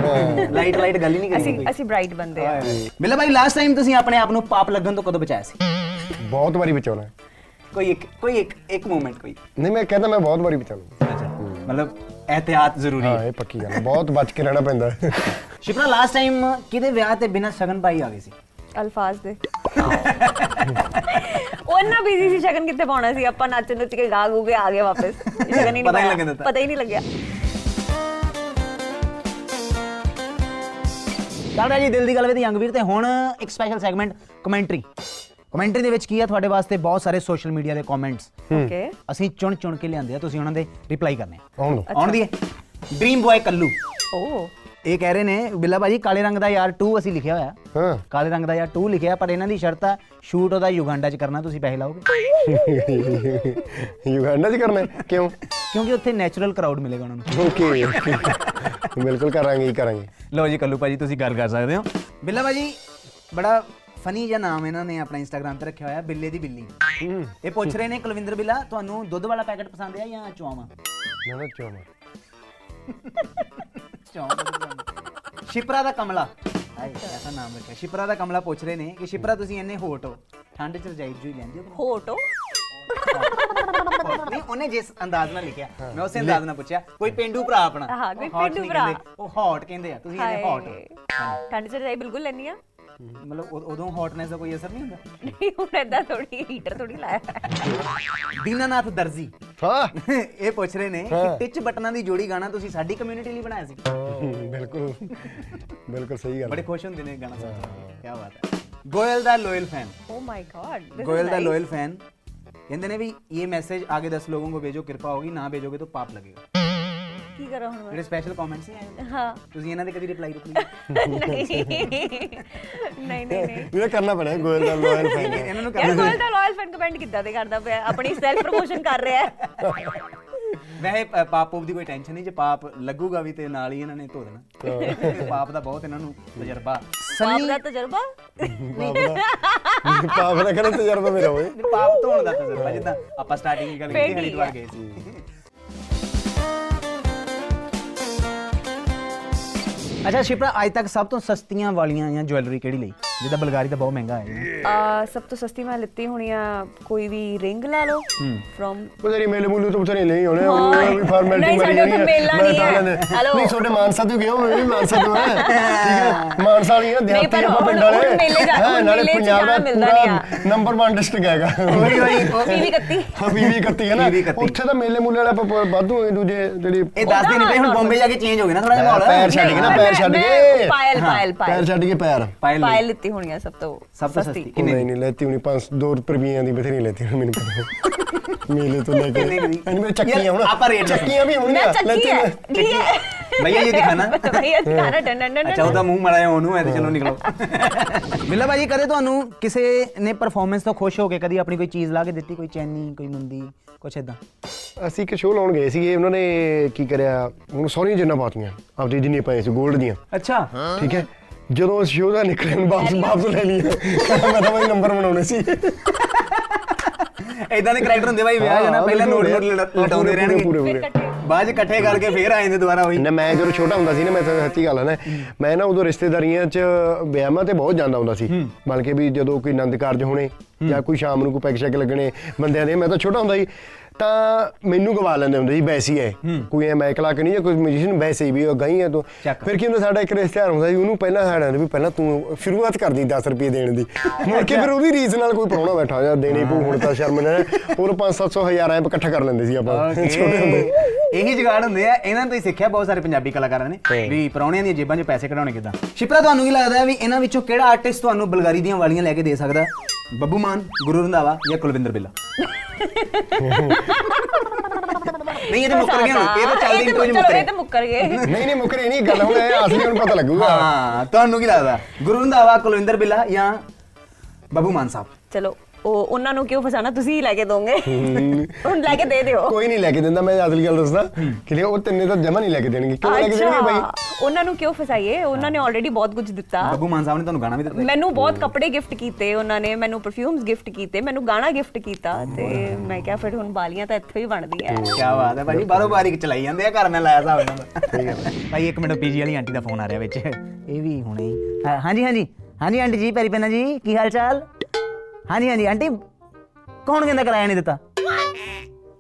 ਲਾਈਟ ਲਾਈਟ ਗੱਲ ਹੀ ਨਹੀਂ ਅਸੀਂ ਕਰੀ ਅਸੀਂ ਬ੍ਰਾਈਟ ਬੰਦੇ ਆ। ਬਿੱਲਾ ਭਾਈ ਲਾਸਟ ਟਾਈਮ ਤੁਸੀਂ ਆਪਣੇ ਆਪ ਨੂੰ ਪਾਪ ਲੱਗਣ ਤੋਂ ਕਦੋਂ ਬਚਾਇਆ ਸੀ? ਬਹੁਤ ਵਾਰੀ ਬਚਾਉਣਾ। ਕੋਈ ਇੱਕ ਕੋਈ ਇੱਕ ਇੱਕ ਮੂਮੈਂਟ ਕੋਈ। ਨਹੀਂ ਮੈਂ ਕਹਿੰਦਾ ਮੈਂ ਬਹੁਤ ਵਾਰੀ ਬਚਾਉਣਾ। ਅੱਛਾ। ਮਤਲਬ ehtiyat ਜ਼ਰੂਰੀ ਹਾਂ ਹੈ ਇਹ ਪੱਕੀ ਗੱਲ ਹੈ ਬਹੁਤ ਬਚ ਕੇ ਰਹਿਣਾ ਪੈਂਦਾ ਹੈ। ਸ਼ਿਪਰਾ ਲਾਸਟ ਟਾਈਮ ਕਿਹਦੇ ਵਿਆਹ ਤੇ ਬਿਨਾਂ ਸ਼ਗਨ ਪਾਈ ਆ ਗਈ ਸੀ ਅਲਫਾਜ਼ ਦੇ ਉਹ ਇੰਨਾ ਬਿਜ਼ੀ ਸੀ ਸ਼ਗਨ ਕਿੱਥੇ ਪਾਉਣਾ ਸੀ ਆਪਾਂ ਨੱਚ ਨੱਚ ਕੇ ਗਾ ਗੂ ਕੇ ਆ ਗਏ ਵਾਪਸ ਸ਼ਗਨ ਹੀ ਨਹੀਂ ਪਾਇਆ। ਪਤਾ ਹੀ ਨਹੀਂ ਲੱਗਿਆ ਚੱਲ ਰਿਹਾ ਜੀ ਦਿਲ ਦੀ ਗੱਲ ਵਿੱਚ ਯੰਗ ਵੀਰ ਤੇ ਹੁਣ ਇੱਕ ਸਪੈਸ਼ਲ ਸੈਗਮੈਂਟ ਕਮੈਂਟਰੀ ਕਮੈਂਟਰੀ ਦੇ ਵਿੱਚ ਕੀ ਹੈ ਤੁਹਾਡੇ ਵਾਸਤੇ ਬਹੁਤ ਸਾਰੇ ਸੋਸ਼ਲ ਮੀਡੀਆ ਦੇ ਕਮੈਂਟਸ ਓਕੇ ਅਸੀਂ ਚੁਣ ਚੁਣ ਕੇ ਲਿਆਂਦੇ ਆ ਤੁਸੀਂ ਉਹਨਾਂ ਦੇ ਰਿਪਲਾਈ ਕਰਨੇ ਆ। ਆਉਣ ਦੋ ਆਉਣ ਦੀ ਡ੍ਰੀਮ ਬॉय ਕੱਲੂ। ਓ। ਇਹ ਕਹਿ ਰਹੇ ਨੇ ਬਿੱਲਾ ਭਾਜੀ ਕਾਲੇ ਰੰਗ ਦਾ ਯਾਰ 2 ਅਸੀਂ ਲਿਖਿਆ ਹੋਇਆ। ਹਾਂ। ਕਾਲੇ ਰੰਗ ਦਾ ਯਾਰ 2 ਲਿਖਿਆ ਪਰ ਇਹਨਾਂ ਦੀ ਸ਼ਰਤ ਆ ਸ਼ੂਟ ਉਹਦਾ ਯੁਗੰਡਾ 'ਚ ਕਰਨਾ ਤੁਸੀਂ ਪੈਸੇ ਲਾਓਗੇ? ਯੂਗੰਡਾ ਚ ਕਰਨਾ ਹੈ? ਕਿਉਂ? ਕਿਉਂਕਿ ਉੱਥੇ ਨੈਚੁਰਲ ਕਰਾਊਡ ਮਿਲੇਗਾ ਉਹਨਾਂ ਨੂੰ। ਓਕੇ ਬਿਲਕੁਲ ਕਰਾਂਗੇ ਹੀ ਕਰਾਂਗੇ। ਲਓ ਜੀ ਕੱਲੂ ਭਾਜੀ ਤੁਸੀਂ ਗੱਲ ਕਰ ਸਕਦੇ ਹੋ। ਬਿੱਲਾ ਭਾਜੀ ਬੜਾ ਫਨੀ ਜਿਹਾ ਨਾਮ ਇਹਨਾਂ ਨੇ ਆਪਣਾ ਇੰਸਟਾਗ੍ਰam ਤੇ ਰੱਖਿਆ ਹੋਇਆ ਬਿੱਲੇ ਦੀ ਬਿੱਲੀ। ਇਹ ਪੁੱਛ ਰਹੇ ਨੇ ਕੁਲਵਿੰਦਰ ਬਿੱਲਾ ਤੁਹਾਨੂੰ ਦੁੱਧ ਵਾਲਾ ਪੈਕੇਟ ਪਸੰਦ ਆ ਜਾਂ ਚੌਵਾ? ਨਾ ਨਾ ਚੋਮਾ ਸ਼ਿਪਰਾ ਦਾ ਕਮਲਾ। ਹਾਏ ਐਸਾ ਨਾਮ ਰੱਖਿਆ। ਸ਼ਿਪਰਾ ਦਾ ਕਮਲਾ ਪੁੱਛ ਰਹੇ ਨੇ ਕਿ ਸ਼ਿਪਰਾ ਤੁਸੀਂ ਇੰਨੇ ਹੋਟ ਹੋ। ਠੰਡ ਚ ਰਜਾਈ ਜੂਈ ਲੈਂਦੇ ਹੋ ਹੋਟੋ ਨਹੀਂ? ਉਹਨੇ ਜਿਸ ਅੰਦਾਜ਼ ਨਾਲ ਲਿਖਿਆ ਮੈਂ ਉਸੇ ਅੰਦਾਜ਼ ਨਾਲ ਪੁੱਛਿਆ ਕੋਈ ਪਿੰਡੂ ਭਰਾ ਆਪਣਾ? ਹਾਂ, ਕੋਈ ਪੇਂਡੂ ਭਰਾ। ਉਹ ਹੌਟ ਕਹਿੰਦੇ ਆ ਤੁਸੀਂ ਇਹਨੇ ਹੌਟ ਠੰਡ ਚ ਜਾਈ ਬਿਲਕੁਲ ਲੈਣੀ ਆ। मतलब ਉਦੋਂ ਹੌਟਨੈਸ ਦਾ ਕੋਈ ਅਸਰ ਨਹੀਂ ਹੁੰਦਾ ਨਹੀਂ ਹੁਣ ਐਦਾਂ ਥੋੜੀ ਹੀਟਰ ਥੋੜੀ ਲਾਇਆ ਦੀਨਾਨਾਥ ਦਰਜੀ ਹਾਂ ਇਹ ਪੁੱਛ ਰਹੇ ਨੇ ਕਿ ਟਿਚ ਬਟਨਾਂ ਦੀ ਜੋੜੀ ਗਾਣਾ ਤੁਸੀਂ ਸਾਡੀ ਕਮਿਊਨਿਟੀ ਲਈ ਬਣਾਇਆ ਸੀ ਬਿਲਕੁਲ ਬਿਲਕੁਲ ਸਹੀ ਗੱਲ ਬੜੇ ਖੁਸ਼ ਹੁੰਦੇ ਨੇ ਗਾਣਾ ਸੁਣ ਕੇ ਕੀ ਬਾਤ ਹੈ ਗੋਇਲ ਦਾ loyal fan oh my God Goyal the loyal fan ਕਹਿੰਦੇ ਨੇ ਵੀ ਇਹ ਮੈਸੇਜ ਆਗੇ 10 ਲੋਕਾਂ ਨੂੰ ਭੇਜੋ ਕਿਰਪਾ ਹੋਗੀ ਨਾ ਭੇਜੋਗੇ ਤਾਂ ਪਾਪ ਲੱਗੇਗਾ ਕੀ ਕਰਾਂ ਹੁਣ ਜਿਹੜੇ ਸਪੈਸ਼ਲ ਕਮੈਂਟਸ ਨਹੀਂ ਆਏ? ਹਾਂ। ਤੁਸੀਂ ਇਹਨਾਂ ਦੇ ਕਦੀ ਰਿਪਲਾਈ ਰੁਪਲੀ ਨਹੀਂ। ਨਹੀਂ ਨਹੀਂ ਨਹੀਂ। ਇਹ ਕਰਨਾ ਪੈਣਾ ਗੋਇਲ ਦਾ ਲਾਇਲ ਫੈਨ ਇਹਨਾਂ ਨੂੰ ਕਰਨਾ ਕੋਲ ਤਾਂ ਲਾਇਲ ਫੈਨ ਕਮੈਂਟ ਕਿੱਦਾਂ ਦੇ ਕਰਦਾ ਪਿਆ? ਆਪਣੀ ਸੈਲਫ ਪ੍ਰੋਮੋਸ਼ਨ ਕਰ ਰਿਹਾ ਹੈ। ਵੈਸੇ ਪ- ਪਾਪ ਪੂਪ ਦੀ ਕੋਈ ਟੈਨਸ਼ਨ ਨਹੀਂ ਜੇ ਪਾਪ ਲੱਗੂਗਾ ਵੀ ਤੇ ਨਾਲ ਹੀ ਇਹਨਾਂ ਨੇ ਧੋ ਦੇਣਾ। ਪਾਪ ਦਾ ਬਹੁਤ ਇਹਨਾਂ ਨੂੰ ਤਜਰਬਾ। ਬਾਪ ਦਾ ਤਜਰਬਾ? ਪਾਪ ਦਾ ਕਹਿੰਦਾ ਤਜਰਬਾ ਮੇਰਾ ਓਏ? ਪਾਪ ਧੋਣ ਦਾ ਤਜਰਬਾ ਜਿੱਦਾਂ ਆਪਾਂ ਸਟਾਰਟਿੰਗ ਦੀ ਗੱਲ ਕੀਤੀ ਠੀਕ ਹਰਿਦੁਆਰ ਹੈ। ਗਏ ਸੀ। ਅੱਛਾ ਸ਼ਿਪਰਾ ਅੱਜ ਤੱਕ ਸਭ ਤੋਂ ਸਸਤੀਆਂ ਵਾਲੀਆਂ ਜਾਂ ਜੁਐਲਰੀ ਕਿਹੜੀ ਲਈ? ਜਿੱਦਾਂ ਬਲਗਾਰੀ ਤਾਂ ਬਹੁਤ ਮਹਿੰਗਾ ਹੈ। ਆ ਸਭ ਤੋਂ ਸਸਤੀ ਮੈਂ ਲਿੱਤੀ ਹੋਣੀ ਆ ਕੋਈ ਵੀ ਰਿੰਗ ਲਾ ਲਓ ਫਰੋਮ ਬਤੇਰੀ ਮੇਲੇ ਮੂਲੇ ਤੋਂ ਬਤੇਰੀ ਨਹੀਂ ਹੋਣੇ ਹਾਂ। ਉਹਨਾਂ ਵੀ ਫਾਰਮੈਲਿਟੀ ਨਹੀਂ, ਮਾਰੀ ਉੱਥੇ ਮੇਲਾ ਮੈਂ ਨਹੀਂ ਤਾਂ ਹੈ। ਹੈਲੋ। ਨਹੀਂ ਤੁਹਾਡੇ ਮਾਨਸਾ ਤੋਂ ਗਿਆ ਮੈਂ ਵੀ ਮਾਨਸਾ ਤੋਂ ਹਾਂ। ਠੀਕ ਹੈ? ਮਾਨਸਾ ਵਾਲੀਆਂ ਦਿਹਾਤੀ ਆਪਾਂ ਪਿੰਡ ਵਾਲੇ। ਮੇਲੇ ਜਾ- ਹੈਂ, ਨਾਲੇ ਪੰਜਾਬ ਦਾ ਨਹੀਂ। ਨੰਬਰ 1 ਡਿਸਟ੍ਰਿਕਟ ਹੈਗਾ। ਉਹੀ ਉਹੀ ਪੀਵੀ ਕੱਤੀ ਹਾਂ ਪੀਵੀ ਕੱਤੀ ਹੈ ਨਾ। ਉੱਥੇ ਤਾਂ ਮੇਲੇ ਮੂਲੇ ਵਾਲਾ ਵਾਧੂ ਹੋਏ ਦੂਜੇ ਜਿਹੜੀ ਇਹ ਦੱਸ ਦਿਨ ਪਏ ਹੁਣ ਬੰਬੇ ਜਾ ਕੇ ਚੇਂਜ ਹੋ ਗਿਆ ਨਾ ਥੋੜਾ ਜਿਹਾ ਮਾਹੌਲ। ਪੈਰ ਛੱਡ ਕੇ ਨਾ ਨਹੀਂ, ਪੈਰ ਛੱਡ ਮੈਂ ਕੇ ਪਾਇਲ ਪਾਇਲ ਪੈਰ ਪਾਇਲ ਛੱਡ ਕੇ ਪੈਰ ਪਾਇਲ ਲਈ। ਪਾਇਲ ਲਿੱਤੀ ਹੋਣੀ ਆ ਸਭ ਤੋਂ ਸਭ ਤੋਂ ਸਸਤੀ ਉਹ ਕਿੰਨੇ ਨਹੀਂ ਨਹੀਂ ਲੈਤੀ ਹੁਣੀ 5 2 ਰੁਪਈਆਂ ਦੀ ਬਥੇਰੀ ਲੈਤੀ ਹੁਣ ਮੈਨੂੰ ਪਤਾ ਮੇਲੇ ਤੋਂ ਲੈ ਕੇ ਕਿੰਨੇ ਕੁ ਦੀ? ਇਹਨੇ ਮੇਰੇ ਚੱਕੀਆਂ ਯਾਰ, ਹੁਣ ਆਪਾਂ rate ਦੱਸੋ। ਚੱਕੀਆਂ ਵੀ ਮੈਂ ਹੋਣਗੀਆਂ ਚੱਕੀ ਹੈ ਭਈਆ ਇਹ ਦਿਖਾਣਾ ਭਈਆ ਦਿਖਾਣਾ ਡਨ ਡਨ ਡਨ ਅੱਛਾ ਉਹਦਾ ਮੂੰਹ ਮੜਾ ਜਾ ਉਹਨੂੰ ਐ ਤੇ ਚਲੋ ਨਿਕਲੋ ਮਿੱਲਾ ਭਾਜੀ ਕਦੇ ਤੁਹਾਨੂੰ ਕਿਸੇ ਨੇ ਪਰਫਾਰਮੈਂਸ ਤੋਂ ਖੁਸ਼ ਹੋ ਕੇ ਕਦੀ ਆਪਣੀ ਕੋਈ ਚੀਜ਼ ਲਾ ਕੇ ਦਿੱਤੀ ਕੋਈ ਚੈਨੀ ਕੋਈ ਮੁੰਦੀ ਕੁਛ ਇਦਾਂ ਅਸੀਂ ਇੱਕ ਸ਼ੋਅ ਲਾਉਣ ਗਏ ਸੀਗੇ ਉਹਨਾਂ ਨੇ ਕੀ ਕਰਿਆ ਉਹਨੂੰ ਸੋਹਣੀਆਂ ਜਿੰਨਾ ਪਾਤੀਆਂ ਆਪਦੀ ਜਿੰਨੀ ਪਏ ਸੀ 골ਡ ਦੀਆਂ ਅੱਛਾ ਠੀਕ ਹੈ ਜਦੋਂ ਅਸੀਂ ਸ਼ੋਅ ਦਾ ਨਿਕਲੇ ਉਹਨੂੰ ਵਾਪਸ ਵਾਪਸ ਲੈ ਲਈ ਮੈਂ ਤਾਂ ਬਈ ਨੰਬਰ ਬਣਾਉਣੇ ਸੀ ਇਦਾਂ ਦੇ ਕੈਰੈਕਟਰ ਹੁੰਦੇ ਭਾਈ ਵਿਆਹ ਜਨਾ ਪਹਿਲਾਂ ਨੋਟ ਨੋਟ ਪੂਰੇ, ਲਟਾਉਂਦੇ ਪੂਰੇ, ਰਹਿਣਗੇ ਪੂਰੇ, ਇਕੱਠੇ ਬਾਅਦ ਇਕੱਠੇ ਕਰਕੇ ਫੇਰ ਆ ਜਾਂਦੇ ਦੁਬਾਰਾ ਉਹੀ। ਨਾ ਮੈਂ ਜਦੋਂ ਛੋਟਾ ਹੁੰਦਾ ਸੀ ਨਾ ਮੈਂ ਸੱਚੀ ਗੱਲ ਹੈ ਨਾ ਮੈਂ ਨਾ ਉਦੋਂ ਰਿਸ਼ਤੇਦਾਰੀਆਂ 'ਚ ਵਿਆਹਾਂ ਤੇ ਬਹੁਤ ਜਾਂਦਾ ਹੁੰਦਾ ਸੀ। ਬਲਕਿ ਵੀ ਜਦੋਂ ਕੋਈ ਆਨੰਦ ਕਾਰਜ ਹੋਣੇ ਜਾਂ ਕੋਈ ਸ਼ਾਮ ਨੂੰ ਕੋਈ ਪੈਗ ਸ਼ੈਗ ਲੱਗਣੇ ਬੰਦਿਆਂ ਦੇ ਮੈਂ ਤਾਂ ਛੋਟਾ ਹੁੰਦਾ ਸੀ। ਤਾਂ ਮੈਨੂੰ ਗਵਾ ਲੈਂਦੇ ਹੁੰਦੇ ਸੀ ਵੈਸੇ ਹੈ। ਕੋਈ ਐ ਮੈਕ ਲਾ ਕੇ ਨਹੀਂ ਜਾਂ ਕੋਈ ਮਿਊਜ਼ੀਸ਼ੀਅਨ ਵੈਸੇ ਹੀ ਵੀ ਉਹ ਗਈ ਹੈ ਤੂੰ। ਫਿਰ ਕੀ ਹੁੰਦਾ ਸਾਡਾ ਇੱਕ ਰਿਸ਼ਤੇਦਾਰ ਹੁੰਦਾ ਸੀ ਉਹਨੂੰ ਪਹਿਲਾਂ ਸਾਡਾ ਵੀ ਪਹਿਲਾਂ ਤੂੰ ਸ਼ੁਰੂਆਤ ਕਰਦੀ 10 ਰੁਪਏ ਦੇਣ ਦੀ। ਮੁੜ ਕੇ ਫਿਰ ਉਹਦੀ ਰੀਸ ਨਾਲ ਕੋਈ ਪ੍ਰਾਹੁਣਾ ਬੈਠਾ ਜਾਂ ਦੇਣੀ ਪਊ ਹੁਣ ਤਾਂ ਸ਼ਰਮ ਨਾਲ ਉਹ 5-700 ਹਜ਼ਾਰ ਐ ਇਕੱਠਾ ਕਰ ਲੈਂਦੇ ਸੀ ਆਪਾਂ। ਛੋਟੇ ਹੁੰਦੇ. ਇਹੀ ਜਗਾੜ ਹੁੰਦੇ ਆ। ਇਹਨਾਂ ਤੋਂ ਹੀ ਸਿੱਖਿਆ ਬਹੁਤ ਸਾਰੇ ਪੰਜਾਬੀ ਕਲਾਕਾਰਾਂ ਨੇ ਵੀ ਪਰੌਣਿਆਂ ਦੀਆਂ ਜੇਬਾਂ 'ਚ ਪੈਸੇ ਕਢਾਉਣੇ ਕਿਦਾਂ। ਸ਼ਿਪਰਾ ਤੁਹਾਨੂੰ ਕੀ ਲੱਗਦਾ ਵੀ ਇਹਨਾਂ ਵਿੱਚੋਂ ਕਿਹੜਾ ਆਰਟਿਸਟ ਤੁਹਾਨੂੰ ਬਲਗਾਰੀ ਦੀਆਂ ਵਾਲੀਆਂ ਲੈ ਕੇ ਦੇ ਸਕਦਾ? ਬੱਬੂ ਮਾਨ ਗੁਰੂ ਰੰਧਾਵਾ ਜਾਂ ਕੁਲਵਿੰਦਰ ਬਿੱਲਾ ਨਹੀਂ ਇਹ ਤਾਂ ਮੁੱਕਰ ਹੁਣ ਇਹ ਤਾਂ ਚੱਲਦੀ ਇੰਟਰਵਿਊ ਮੁੱਕਰੇ ਇਹ ਤਾਂ ਮੁੱਕਰ ਗਏ ਨਹੀਂ ਨਹੀਂ ਮੁਕਰੇ ਨਹੀਂ ਗੱਲ ਹੁਣ ਇਹ ਅਸਲੀ ਹੁਣ ਪਤਾ ਲੱਗੂਗਾ ਹਾਂ ਤੁਹਾਨੂੰ ਕੀ ਲੱਗਦਾ ਗੁਰੂ ਰੰਧਾਵਾ ਕੁਲਵਿੰਦਰ ਬਿੱਲਾ ਜਾਂ ਬੱਬੂ ਮਾਨ ਸਾਹਿਬ ਚਲੋ ਉਹ ਉਹਨਾਂ ਨੂੰ ਕਿਉਂ ਫਸਾਣਾ ਤੁਸੀਂ ਹੀ ਲੈ ਕੇ ਦੋਗੇ। ਹੁਣ ਲੈ ਕੇ ਦੇ ਦਿਓ। ਕੋਈ ਨਹੀਂ ਲੈ ਕੇ ਦਿੰਦਾ ਮੈਂ ਅਸਲੀ ਗੱਲ ਦੱਸਦਾ। ਕਿ ਉਹ ਤਿੰਨੇ ਤਾਂ ਜਮਾ ਨਹੀਂ ਲੈ ਕੇ ਦੇਣਗੇ। ਕਿਉਂ ਲੈ ਕੇ ਦੇਣਗੇ ਬਾਈ? ਉਹਨਾਂ ਨੂੰ ਕਿਉਂ ਫਸਾਈਏ? ਉਹਨਾਂ ਨੇ ਆਲਰੇਡੀ ਬਹੁਤ ਕੁਝ ਦਿੱਤਾ। ਬੱਬੂ ਮਾਨ ਸਾਹਿਬ ਨੇ ਤੁਹਾਨੂੰ ਗਾਣਾ ਵੀ ਦਿੱਤਾ। ਮੈਨੂੰ ਬਹੁਤ ਕੱਪੜੇ ਗਿਫਟ ਕੀਤੇ ਉਹਨਾਂ ਨੇ ਮੈਨੂੰ ਪਰਫਿਊਮਸ ਗਿਫਟ ਕੀਤੇ ਮੈਨੂੰ ਗਾਣਾ ਗਿਫਟ ਕੀਤਾ ਤੇ ਮੈਂ ਕਿਹਾ ਫਿਰ ਹੁਣ ਬਾਲੀਆਂ ਤਾਂ ਇੱਥੋਂ ਹੀ ਬਣਦੀਆਂ। ਕੀ ਬਾਤ ਹੈ ਭਾਜੀ ਬਾਰੋ ਬਾਰੀ ਚਲਾਈ ਜਾਂਦੇ ਆ ਘਰ ਮੈਂ ਲਾਇਆ ਹਿਸਾਬ ਇਹਨਾਂ ਦਾ ਭਾਈ ਇੱਕ ਮਿੰਟ ਪੀਜੀ ਵਾਲੀ ਆਂਟੀ ਦਾ ਫੋਨ ਆ ਰਿਹਾ ਵਿੱਚ। ਇਹ ਵੀ ਹੁਣੇ ਹੀ। ਹਾਂ- ਹਾਂਜੀ ਹਾਂਜੀ। ਹਾਂਜੀ ਆਂਟੀ ਜੀ ਪੈਰੀ ਪੈਨਾ ਜੀ ਕੀ ਹਾਲ ਚਾਲ? ਹਾਂਜੀ ਹਾਂਜੀ ਆਂਟੀ। ਕੌਣ ਕਹਿੰਦਾ ਕਿਰਾਇਆ ਨਹੀਂ ਦਿੱਤਾ?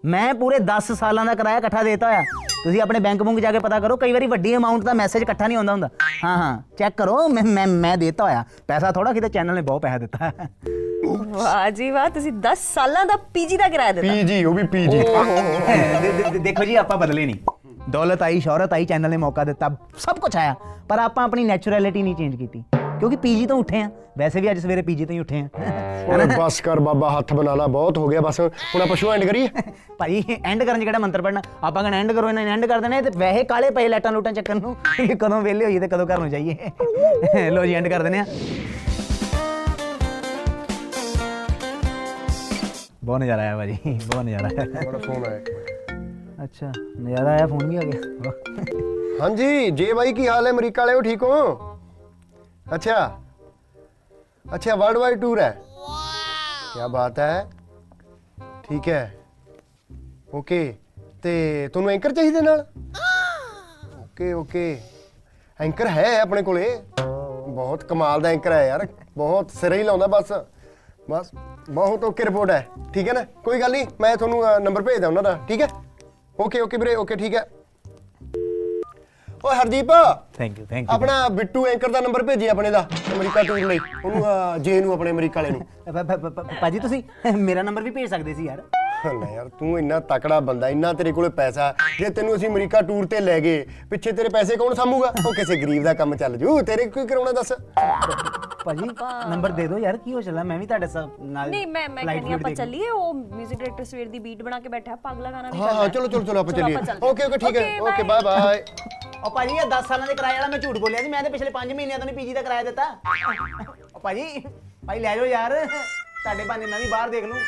ਮੈਂ ਪੂਰੇ 10 ਸਾਲਾਂ ਦਾ ਕਿਰਾਇਆ ਇਕੱਠਾ ਦੇਤਾ ਹੋਇਆ। ਤੁਸੀਂ ਆਪਣੇ ਬੈਂਕ ਬੁੰਕ ਜਾ ਕੇ ਪਤਾ ਕਰੋ ਕਈ ਵਾਰੀ ਵੱਡੀ ਅਮਾਉਂਟ ਦਾ ਮੈਸੇਜ ਇਕੱਠਾ ਨਹੀਂ ਆਉਂਦਾ ਹੁੰਦਾ। ਹਾਂ ਹਾਂ ਚੈੱਕ ਕਰੋ ਮੈਂ ਮੈਂ ਮੈਂ ਦੇਤਾ ਹੋਇਆ। ਪੈਸਾ ਥੋੜਾ ਕਿਤੇ ਚੈਨਲ ਨੇ ਬਹੁਤ ਪੈਸਾ ਦਿੱਤਾ। ਵਾਹ ਜੀ ਵਾਹ ਤੁਸੀਂ 10 ਸਾਲਾਂ ਦਾ ਪੀਜੀ ਦਾ ਕਿਰਾਇਆ ਦਿੱਤਾ। ਪੀਜੀ ਉਹ ਵੀ ਪੀਜੀ। ਦੇ- ਦੇ- ਦੇ- ਦੇਖੋ ਜੀ ਆਪਾਂ ਬਦਲੇ ਨਹੀਂ। ਦੌਲਤ ਆਈ ਸ਼ੌਹਰਤ ਆਈ ਚੈਨਲ ਨੇ ਮੌਕਾ ਦਿੱਤਾ ਸਭ ਕੁਝ ਆਇਆ। ਪਰ ਆਪਾਂ ਆਪਣੀ ਨੈਚੁਰੈਲਿਟੀ ਨਹੀਂ ਚੇਂਜ ਕੀਤੀ। ਕਿਉਂਕਿ ਪੀਜੀ ਤੋਂ ਉੱਠੇ ਆ। ਵੈਸੇ ਵੀ ਅੱਜ ਸਵੇਰੇ ਪੀਜੀ ਤੋਂ ਹੀ ਉੱਠੇ ਆ। ਓਏ ਬਸ ਕਰ ਬਾਬਾ ਹੱਥ ਬਣਾ ਲਾ ਬਹੁਤ ਹੋ ਗਿਆ ਬਸ। ਹੁਣ ਆਪਾਂ ਸ਼ੋਅ ਐਂਡ ਕਰੀਏ? ਭਾਈ ਐਂਡ ਕਰਨ ਚ ਕਿਹੜਾ ਮੰਤਰ ਪੜਨਾ ਆਪਾਂ ਕਹਿੰਦੇ ਐਂਡ ਕਰੋ ਇਹਨਾਂ ਨੇ ਐਂਡ ਕਰ ਦੇਣਾ ਤੇ ਵੈਸੇ ਕਾਲੇ ਪਏ ਲੈਟਾਂ ਲੂਟਾਂ ਚੱਕਣ ਨੂੰ ਕਿ ਕਦੋਂ ਵਿਹਲੇ ਹੋਈਏ ਤੇ ਕਦੋਂ ਘਰ ਨੂੰ ਜਾਈਏ। ਲੋ ਜੀ ਐਂਡ ਕਰ ਦਿੰਦੇ ਆ। ਬਹੁਤ ਨਜ਼ਾਰਾ ਆਇਆ ਭਾਜੀ ਬਹੁਤ ਨਜ਼ਾਰਾ ਆਇਆ। ਬੜਾ ਫੋਨ ਆਇਆ। ਅੱਛਾ ਨਜ਼ਾਰਾ ਆਇਆ ਫੋਨ ਵੀ ਆ ਗਿਆ। ਹਾਂਜੀ ਜੇ ਬਾਈ ਕੀ ਹਾਲ ਹੈ? ਅਮਰੀਕਾ ਵਾਲਿਓ ਠੀਕ ਹੋ? ਅੱਛਾ। ਅੱਛਾ ਵਰਲਡ ਵਾਈਡ ਟੂਰ ਹੈ ਕੀ ਬਾਤ ਹੈ। ਠੀਕ ਹੈ। ਓਕੇ ਤੇ ਤੁਹਾਨੂੰ ਐਂਕਰ ਚਾਹੀਦੇ ਨਾਲ? ਓਕੇ ਓਕੇ ਐਂਕਰ ਹੈ ਆਪਣੇ ਕੋਲੇ। ਬਹੁਤ ਕਮਾਲ ਦਾ ਐਂਕਰ ਹੈ ਯਾਰ। ਬਹੁਤ ਸਿਰੇ ਹੀ ਲਾਉਂਦਾ ਬਸ। ਬਸ ਬਹੁਤ ਓਕੇ ਰਿਪੋਰਟ ਹੈ। ਠੀਕ ਹੈ ਨਾ? ਕੋਈ ਗੱਲ ਨਹੀਂ ਮੈਂ ਤੁਹਾਨੂੰ ਨੰਬਰ ਭੇਜਦਾ ਉਹਨਾਂ ਦਾ। ਠੀਕ ਹੈ? ਓਕੇ ਓਕੇ ਵੀਰੇ ਓਕੇ ਠੀਕ ਹੈ। ਓਏ Hardeep! Thank you thank you ਆਪਣਾ ਬਿੱਟੂ ਐਂਕਰ ਦਾ ਨੰਬਰ ਭੇਜੀ ਆਪਣੇ ਦਾ ਅਮਰੀਕਾ ਟੂਰ ਲਈ। ਉਹਨੂੰ ਜੇ ਨੂੰ ਆਪਣੇ ਅਮਰੀਕਾ ਵਾਲੇ ਨੂੰ। ਭਾਜੀ ਤੁਸੀਂ ਮੇਰਾ ਨੰਬਰ ਵੀ ਭੇਜ ਸਕਦੇ ਸੀ ਯਾਰ? ਲੈ ਯਾਰ ਤੂੰ ਇੰਨਾ ਤਕੜਾ ਬੰਦਾ ਇੰਨਾ ਤੇਰੇ ਕੋਲੇ ਪੈਸਾ। ਜੇ ਤੈਨੂੰ ਅਸੀਂ ਅਮਰੀਕਾ ਟੂਰ ਤੇ ਲੈ ਗਏ ਪਿੱਛੇ ਤੇਰੇ ਪੈਸੇ ਕੌਣ ਸਾਂਭੂਗਾ? ਉਹ ਕਿਸੇ ਗਰੀਬ ਦਾ ਕੰਮ ਚੱਲ ਜੂ। ਤੇਰੇ ਕੋਈ ਕਰਾਉਣਾ ਦੱਸ? ਭਾਜੀ ਨੰਬਰ ਦੇ ਦਿਓ ਯਾਰ ਕੀ ਹੋ ਚੱਲਾ ਮੈਂ ਵੀ ਤੁਹਾਡੇ ਸਾ- ਨਾਲ ਨਹੀਂ ਮੈਂ ਮੈਂ ਕਹਿੰਦੀ ਆਪਾਂ ਚੱਲੀਏ ਉਹ 뮤직 ਡਾਇਰੈਕਟਰ ਸਵੇਰ ਦੀ ਬੀਟ ਬਣਾ ਕੇ ਬੈਠਾ ਹੈ, ਪਾਗਲਾ ਗਾਣਾ ਵੀ ਹਾਂ ਕਰਨਾ ਹਾਂ। ਚਲੋ ਚਲੋ ਚਲੋ ਆਪਾਂ ਚਲੋ ਚੱਲੀਏ। ਚੱਲਦੇ ਓਕੇ ਓਕੇ ਠੀਕ ਹੈ। ਓਕੇ. ਬਾਏ ਬਾਏ ਉਹ ਭਾਜੀ, ਇਹ 10 ਸਾਲਾਂ ਦੇ ਕਿਰਾਏ ਵਾਲਾ ਮੈਂ ਝੂਠ ਬੋਲਿਆ ਸੀ, ਮੈਂ ਤੇ ਪਿਛਲੇ 5 ਮਹੀਨਿਆਂ ਤੋਂ ਨਹੀਂ ਪੀਜੀ ਦਾ ਕਿਰਾਇਆ ਦਿੱਤਾ। ਉਹ ਭਾਜੀ, ਭਾਈ ਲੈ ਜਾਓ ਯਾਰ, ਤੁਹਾਡੇ ਬਾਨੇ ਮੈਂ ਵੀ ਬਾਹਰ ਦੇਖ ਲੂੰ।